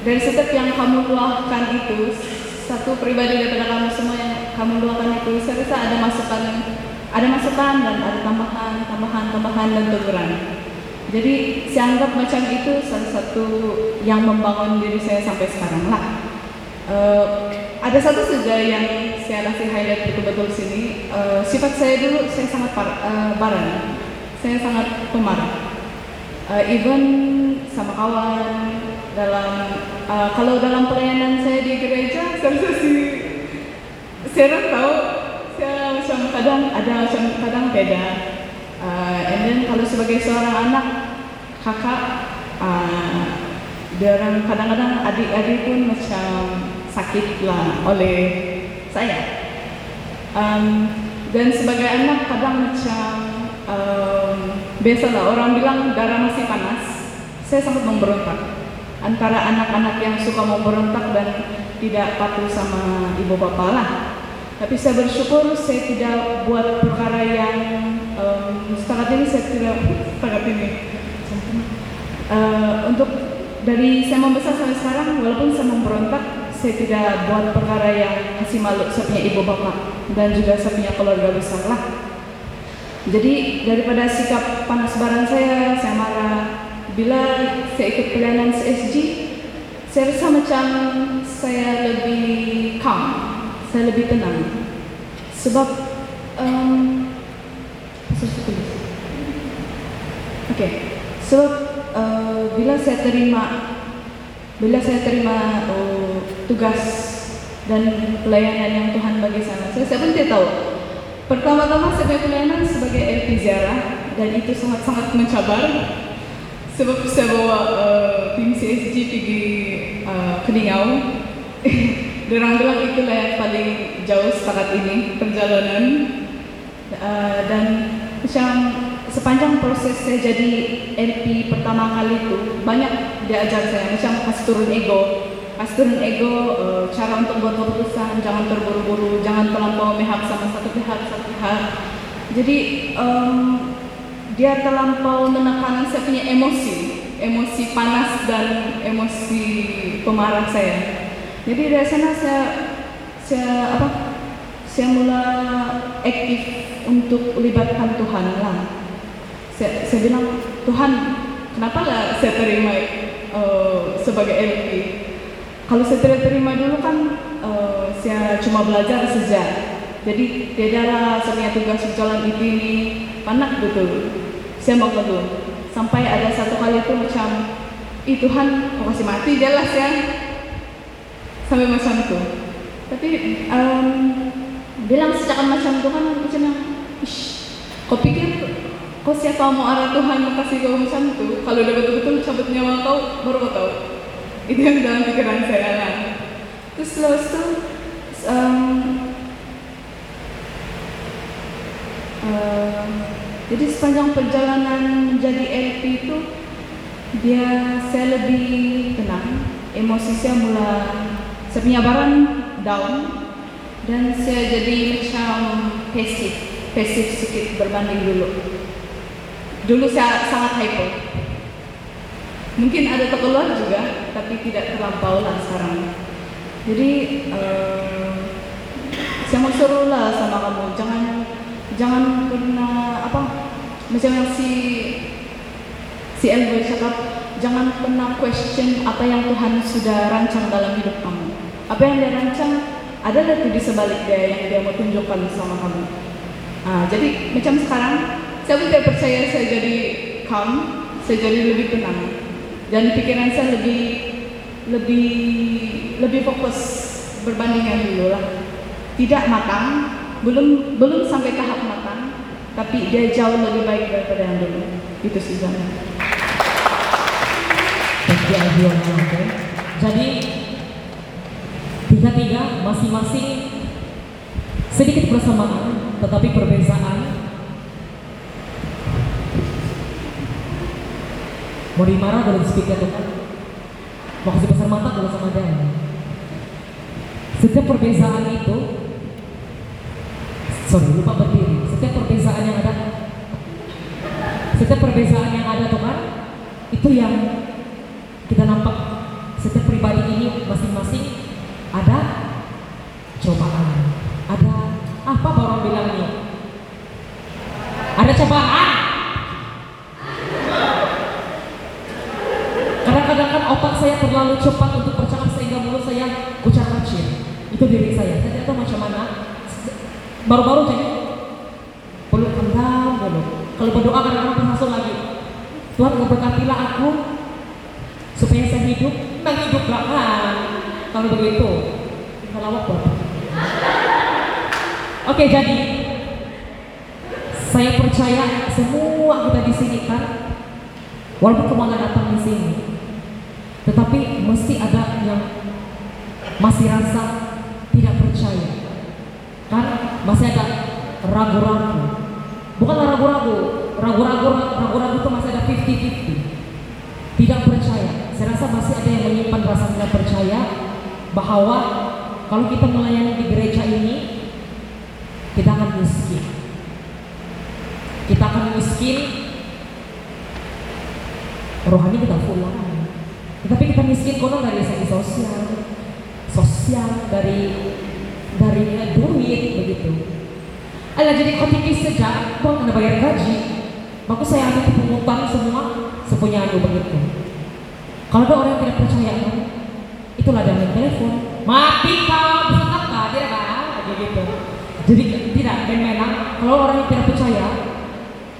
dari setiap yang kamu luahkan itu satu pribadi daripada kamu semua yang kamu luahkan itu saya rasa ada masukan ada masukan dan ada tambahan tambahan tambahan dan teguran. Jadi saya anggap macam itu salah satu yang membangun diri saya sampai sekarang lah Eh, ada satu saja yang saya kasih highlight betul-betul sini. Eh, sifat saya dulu saya sangat par, eh, barang saya sangat pemarah uh, even sama kawan dalam uh, kalau dalam pelayanan saya di gereja saya rasa si saya tahu saya macam kadang ada macam kadang beda. Uh, and then kalau sebagai seorang anak kakak uh, orang kadang-kadang adik-adik pun macam sakit lah oleh saya. Um, dan sebagai anak kadang macam um, biasalah orang bilang darah masih panas. Saya sangat memberontak antara anak-anak yang suka memberontak dan tidak patuh sama ibu bapak lah. Tapi saya bersyukur saya tidak buat perkara yang um, setakat ini saya tidak setakat ini. Uh, untuk dari saya membesar sampai sekarang walaupun saya memberontak saya tidak buat perkara yang kasih malu saya punya ibu bapak dan juga saya keluarga besar lah. Jadi daripada sikap panas baran saya saya marah. Bila saya ikut pelayanan CSG saya rasa macam saya lebih calm saya lebih tenang. Sebab um, Oke, okay. sebab uh, bila saya terima bila saya terima uh, tugas dan pelayanan yang Tuhan bagi saya, saya, saya pun tidak tahu. Pertama-tama saya punya pelayanan sebagai LP Ziarah dan itu sangat-sangat mencabar. Sebab saya bawa uh, tim CSG pergi uh, ke bilang itulah yang paling jauh setakat ini perjalanan. Uh, dan macam sepanjang proses saya jadi LP pertama kali itu banyak diajar saya. Macam kasih turun ego. Kasih turun ego uh, cara untuk buat keputusan jangan terburu-buru jangan terlampau memihak sama satu pihak satu pihak. Jadi um, dia terlampau menekan saya punya emosi. Emosi panas dan emosi pemarah saya. Jadi dari sana saya saya apa saya mulai aktif untuk libatkan Tuhan lah saya, saya bilang Tuhan kenapa lah saya terima uh, sebagai LP kalau saya tidak terima dulu kan uh, saya cuma belajar saja. Jadi tidak ada saya punya tugas jalan itu ini. Panak betul. Saya mau keluar sampai ada satu kali itu macam ih Tuhan kau kasih mati? Jelas ya sampai macam itu. Tapi um, bilang secara macam Tuhan macam yang kau pikir kau siapa mau arah Tuhan mau kasih kau macam itu? Kalau udah betul-betul cabut nyawa kau baru kau tahu. Itu yang dalam pikiran saya lah terus setelah itu um, um, jadi sepanjang perjalanan menjadi LP itu dia saya lebih tenang. Emosi saya mulai barang down dan saya jadi macam pasif pasif sedikit berbanding dulu dulu saya sangat hyper mungkin ada terkeluar juga tapi tidak terlampau lah sekarang. Jadi uh, saya mau suruh lah sama kamu. Jangan jangan pernah apa macam yang si si Elboy cakap jangan pernah question apa yang Tuhan sudah rancang dalam hidup kamu. Apa yang dia rancang ada itu di sebalik dia yang dia mau tunjukkan sama kamu? Nah, jadi macam sekarang saya tidak percaya saya jadi calm saya jadi lebih tenang dan pikiran saya lebih lebih lebih fokus berbandingan dulu lah tidak matang belum belum sampai tahap matang tapi dia jauh lebih baik daripada yang dulu itu sih. Oke. Jadi tiga-tiga masing-masing sedikit persamaan tetapi perbedaan. Mau dimarah dalam speaker tuh kan? Mau kasih besar mata kalau sama dia. Setiap perbedaan itu, sorry lupa berdiri. Setiap perbedaan yang ada, setiap perbedaan yang ada tuh itu yang kita nampak setiap pribadi ini masing-masing ada cobaan. Ada apa orang bilang nih? Ada cobaan. Kadang-kadang kan otak saya terlalu cepat untuk bercakap sehingga mulut saya kucar kacir. Itu diri saya. Saya tidak tahu macam mana. Baru-baru jadi perlu kendam dulu. Kalau berdoa kadang-kadang berhasil lagi. Tuhan memberkatilah aku supaya saya hidup, memang hiduplah kan. Kalau begitu, kalau apa? Oke, jadi saya percaya semua kita di sini kan, walaupun kamu nggak datang di sini, tetapi mesti ada yang masih rasa tidak percaya, kan? Masih ada ragu-ragu. Bukanlah ragu-ragu, ragu-ragu, ragu-ragu itu masih ada 50-50. Tidak percaya. Saya rasa masih ada yang menyimpan rasa tidak percaya bahwa kalau kita melayani di gereja ini, kita akan miskin. Kita akan miskin rohani kita full Tetapi kita miskin konon dari segi sosial, sosial dari dari duit begitu. Alah jadi kau tipis saja, kau kena bayar gaji. Maka saya ambil pungutan semua sepunya anu begitu. Kalau ada orang yang tidak percaya itulah dia main telepon. Mati kau, bisa tidak kan? Begitu. Jadi tidak main-mainan. Kalau orang yang tidak percaya,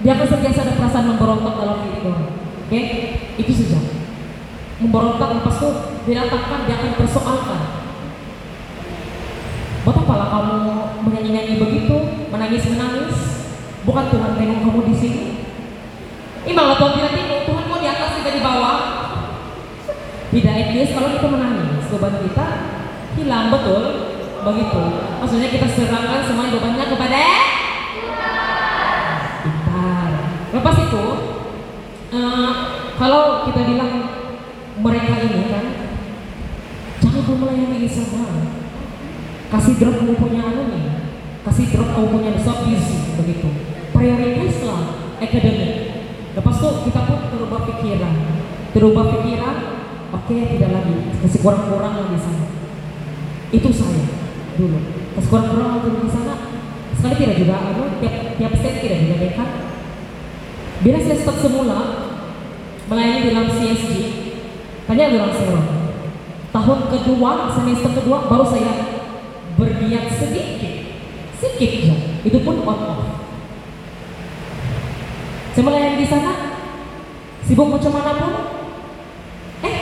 dia akan sentiasa ada perasaan memberontak dalam diri orang. Oke, itu saja. Memberontak lepas itu didatangkan, dia akan persoalkan. Buat apalah kamu menyanyi-nyanyi begitu, menangis-menangis? Bukan Tuhan tengok kamu di sini. Imam Tuhan tidak tengok, Tuhan mau di atas tidak di bawah. Tidak etis kalau kita menangis, beban kita hilang betul. Begitu. Maksudnya kita serahkan semua bebannya kepada Pintar. Lepas itu, eh, kalau kita bilang mereka ini kan, jangan kamu melayani sama kasih drop kamu punya anu nih. Kasih drop kamu punya busy begitu. Prioritaslah akademik lepas itu kita pun terubah pikiran. Terubah pikiran oke tidak lagi. Kasih kurang-kurang lagi sana itu saya dulu. Kasih kurang-kurang lagi di sana sekali tidak juga anu tiap tiap step tidak juga dekat bila saya start semula melayani dalam CSG tanya bilang saya tahun kedua semester kedua baru saya berniat sedikit sedikit aja itu pun on off. Saya melayani di sana sibuk macam mana pun eh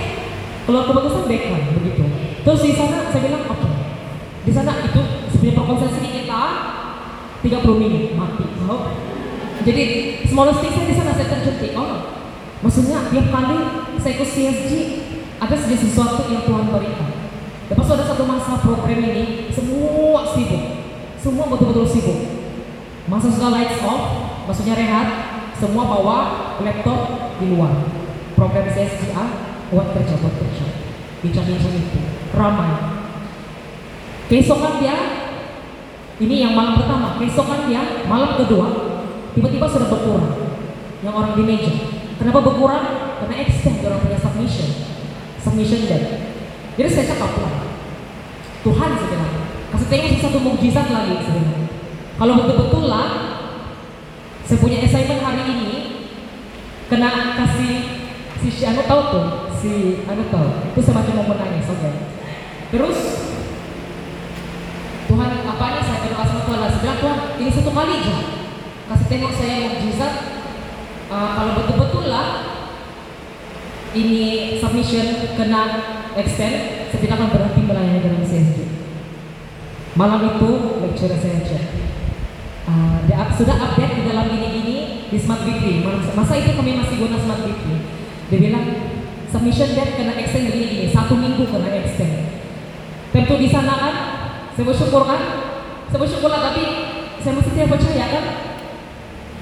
keluar keputusan background begitu terus di sana saya bilang oke di sana itu sebenarnya perkonsesi kita 30 menit mati oh. jadi small thing saya di sana saya terjuntik oh maksudnya tiap kali saya ke CSG ada saja sesuatu yang Tuhan berikan Lepas ada satu masa program ini, semua sibuk. Semua betul-betul sibuk. Masa sudah lights off, maksudnya rehat, semua bawa laptop di luar. Program CSGA buat kerja, buat kerja. Bincang-bincang itu, ramai. Keesokan dia, ini yang malam pertama, keesokan dia, malam kedua, tiba-tiba sudah berkurang. Yang orang di meja. Kenapa berkurang? Karena extend orang punya submission. Submission dead. Jadi saya cakap Tuhan saya bilang, kasih tengok satu mukjizat lagi sebenarnya. Kalau betul-betul lah, saya punya assignment hari ini, kena kasih si Anu tahu tuh, si tahu, itu saya macam mau menangis, oke. Terus Tuhan apa nih saya berdoa sama Tuhan, saya bilang Tuhan ini satu kali aja, kasih tengok saya mukjizat. Uh, kalau betul-betul lah ini submission kena extend, saya tidak akan berhenti melayani dalam CSG. Malam itu lecturer saya cek. Uh, dia up- sudah update di dalam ini-ini di Smart Weekly. Masa itu kami masih guna Smart Weekly. Dia bilang submission date kena extend begini gini, satu minggu kena extend. Tentu di sana kan, saya bersyukur kan, saya bersyukur lah tapi saya masih tidak percaya kan.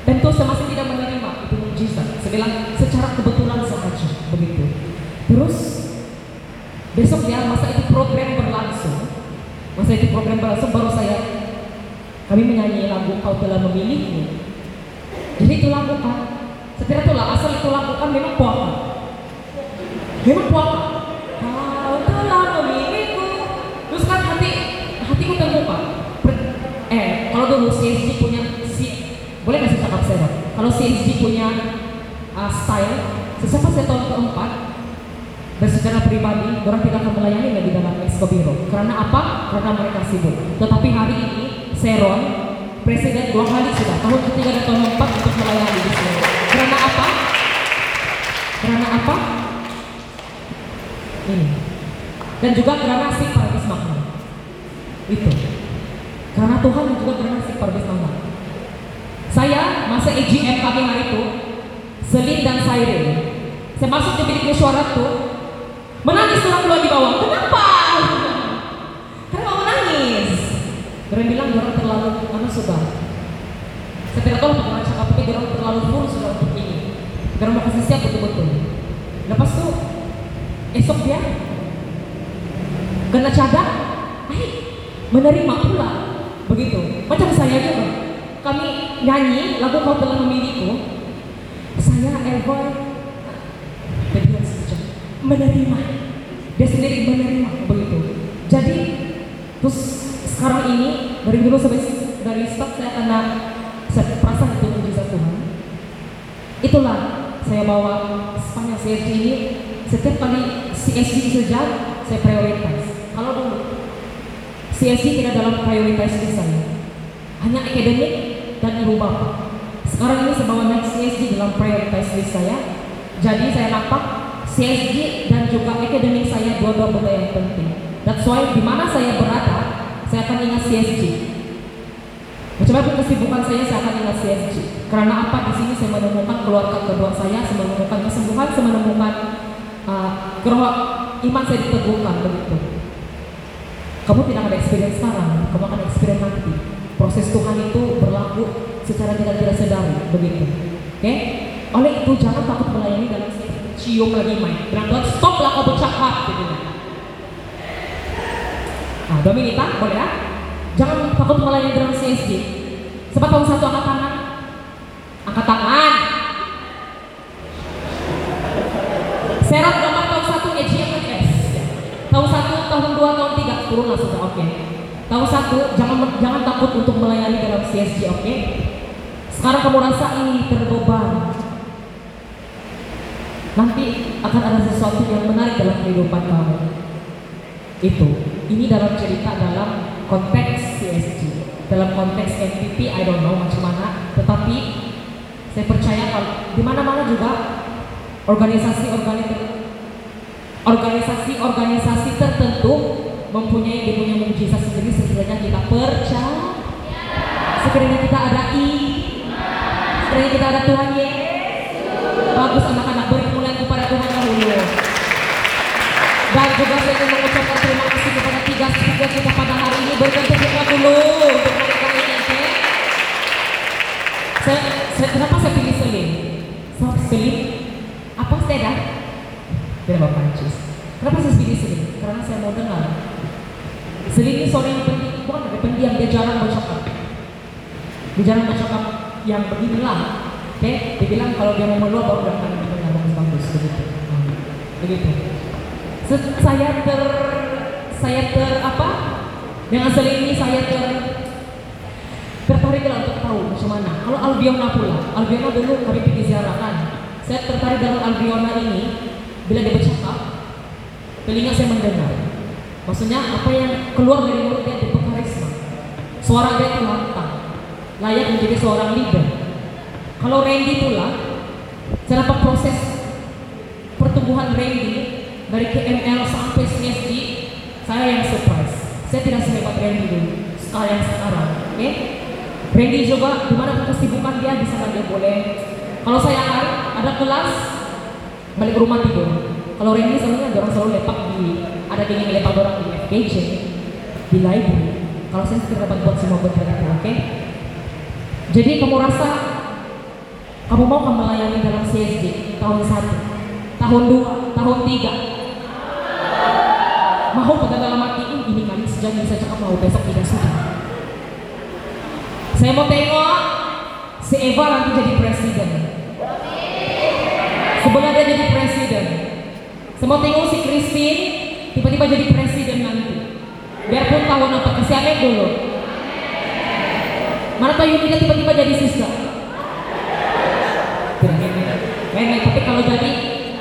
Tentu saya masih tidak menerima itu mujizat. Saya bilang secara kebetulan saja begitu. Terus besok dia masa itu program berlangsung, masa itu program berlangsung baru saya kami menyanyi lagu Kau telah memilihku. Jadi itu lagu kan, setiap itulah asal itu lagu kan memang pohon. Puaka kau telah memilihku terus kan hati hatiku terbuka eh kalau dulu CSG punya si boleh nggak sih cakap saya kalau CSG punya uh, style sesiapa saya tahun keempat dan secara pribadi, orang tidak akan melayani lagi dalam Exco Biro. Karena apa? Karena mereka sibuk. Tetapi hari ini, Seron, Presiden dua kali sudah, tahun ketiga dan tahun keempat untuk melayani di sini. Karena apa? Karena apa? Ini. Dan juga karena si Paradis Makmur. Itu. Karena Tuhan dan juga karena si Paradis Makmur. Saya masa EGM kami hari itu, Selin dan Sairil. Saya masuk ke bilik mesyuarat tuh, menangis orang keluar di bawah. Kenapa? Karena mau menangis. Orang bilang orang terlalu anu sudah. Saya tidak tahu bagaimana cakap tapi orang terlalu full sudah untuk ini. Orang mau kasih siap betul-betul. Lepas itu esok dia kena cadang, eh, menerima pula begitu. Macam saya juga. Kami nyanyi lagu kau telah memilihku. Saya ever menerima dia sendiri menerima begitu jadi terus sekarang ini dari dulu sampai dari start saya kena saya perasaan itu mujizat Tuhan itulah saya bawa Spanyol CSG ini setiap kali CSG saja saya prioritas kalau dulu CSG tidak dalam prioritas saya hanya akademik dan ibu bapak sekarang ini next CSG dalam prioritas list saya jadi saya nampak CSG dan juga akademik saya dua-dua benda yang penting. That's why di mana saya berada, saya akan ingat CSG. Apa kesibukan saya, saya akan ingat CSG. Karena apa? Di sini saya menemukan keluarga kedua saya, saya menemukan kesembuhan, saya menemukan uh, iman saya diteguhkan begitu. Kamu tidak ada experience sekarang, kamu akan experience nanti. Proses Tuhan itu berlaku secara tidak tidak sadari begitu. Oke? Oleh itu jangan takut melayani dalam cium lagi main. Bilang Tuhan stop lah kau bercakap gitu. Nah, Dominita boleh ya? Jangan takut melayani dalam CSG. Sebab tahun satu angkat tangan. Angkat tangan. Sudah oke. Tahun satu jangan jangan takut untuk melayani dalam CSG oke. Sekarang kamu rasa ini terbeban, nanti akan ada sesuatu yang menarik dalam kehidupan kamu. Itu, ini dalam cerita dalam konteks CSG, dalam konteks MPP, I don't know macam mana, tetapi saya percaya kalau di mana-mana juga organisasi-organisasi organisasi-organisasi tertentu mempunyai dia punya mujizat sendiri sekiranya kita percaya, sekiranya kita ada I, sekiranya kita ada Tuhan Yesus. Bagus anak-anak beri kemuliaan kepada Tuhan dahulu. Dan juga saya ingin mengucapkan terima kasih kepada tiga speaker kita pada hari ini. Berikan tepuk dulu untuk mereka ini? Saya, kenapa saya pilih Selim? Sebab Selim, apa saya dah? Tidak apa Prancis. Kenapa saya pilih Selim? Karena saya mau dengar. Selim ini seorang yang pendiam, bukan ada pendiam, dia jarang bercakap. Dia jarang bercakap yang beginilah. Oke, dia bilang kalau dia mau meluap baru datang dengan bagus-bagus begitu. Begitu. Saya ter saya ter apa? Dengan Selim ini saya ter tertarik lah untuk tahu macam mana. Kalau Albiona pula, Albiona dulu kami pergi ziarah kan. Saya tertarik dengan Albiona ini bila dia bercakap, telinga saya mendengar. Maksudnya apa yang keluar dari mulut dia itu karisma. Suara dia itu lantang, layak menjadi seorang leader. Kalau Randy pula, dapat proses pertumbuhan Randy dari KML sampai CSG, saya yang surprise. Saya tidak sehebat Randy dulu, sekarang sekarang. Oke? Randy juga di mana kesibukan dia di sana dia boleh. Kalau saya ada, ada kelas balik ke rumah tidur. Kalau Randy selalu orang selalu lepak di ada geng lepak orang di FKJ di library. Kalau saya sekitar dapat buat semua benda itu, oke? Jadi kamu rasa kamu mau kamu melayani dalam CSD tahun 1, tahun 2, tahun 3 Mau pada dalam hati "Ih, ini kali sejak bisa cakap mau besok tidak sudah Saya mau tengok si Eva nanti jadi presiden Sebelum dia jadi presiden Semua tengok si Christine tiba-tiba jadi presiden nanti. Biarpun tahun apa amin dulu. Mana tahu Yunida tiba-tiba jadi siswa. Nenek, tapi kalau jadi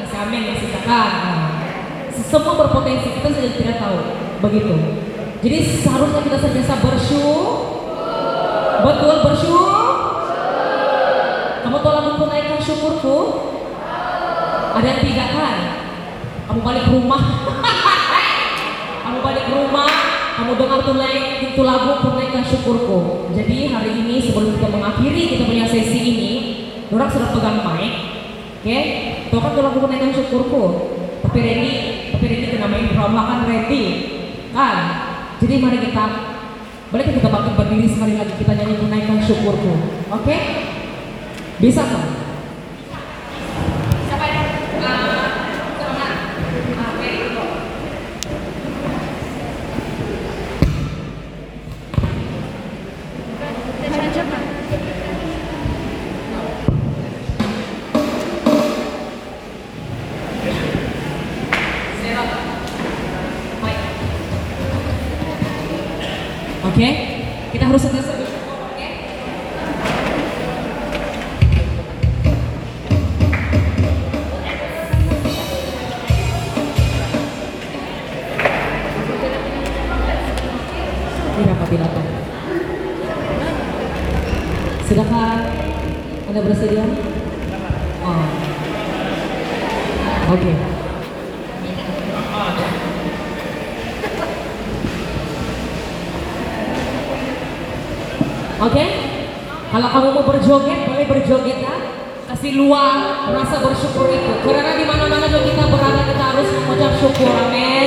kasih amin ya siswa kan. Nah, Semua berpotensi kita saja tidak tahu begitu. Jadi seharusnya kita senantiasa bersyukur. Betul bersyukur. Kamu tolong mempernaikkan syukurku. Ada yang tidak kan? Kamu balik rumah. kamu balik ke rumah. Kamu dengar tuh naik itu lagu pernaikkan syukurku. Jadi hari ini sebelum kita mengakhiri kita punya sesi ini, orang sudah pegang mic. Oke, itu kan tuh lagu pernaikkan syukurku. Tapi Randy, tapi Randy kena main drum lah kan Randy, kan? Jadi mari kita balik kita bangkit berdiri sekali lagi kita nyanyi menaikkan syukurku. Oke? Bisa kan? Kalau kamu mau berjoget, boleh berjoget ya. Kasih luang, merasa bersyukur itu. Karena di mana-mana juga kita berada, kita harus mengucap syukur. Amin.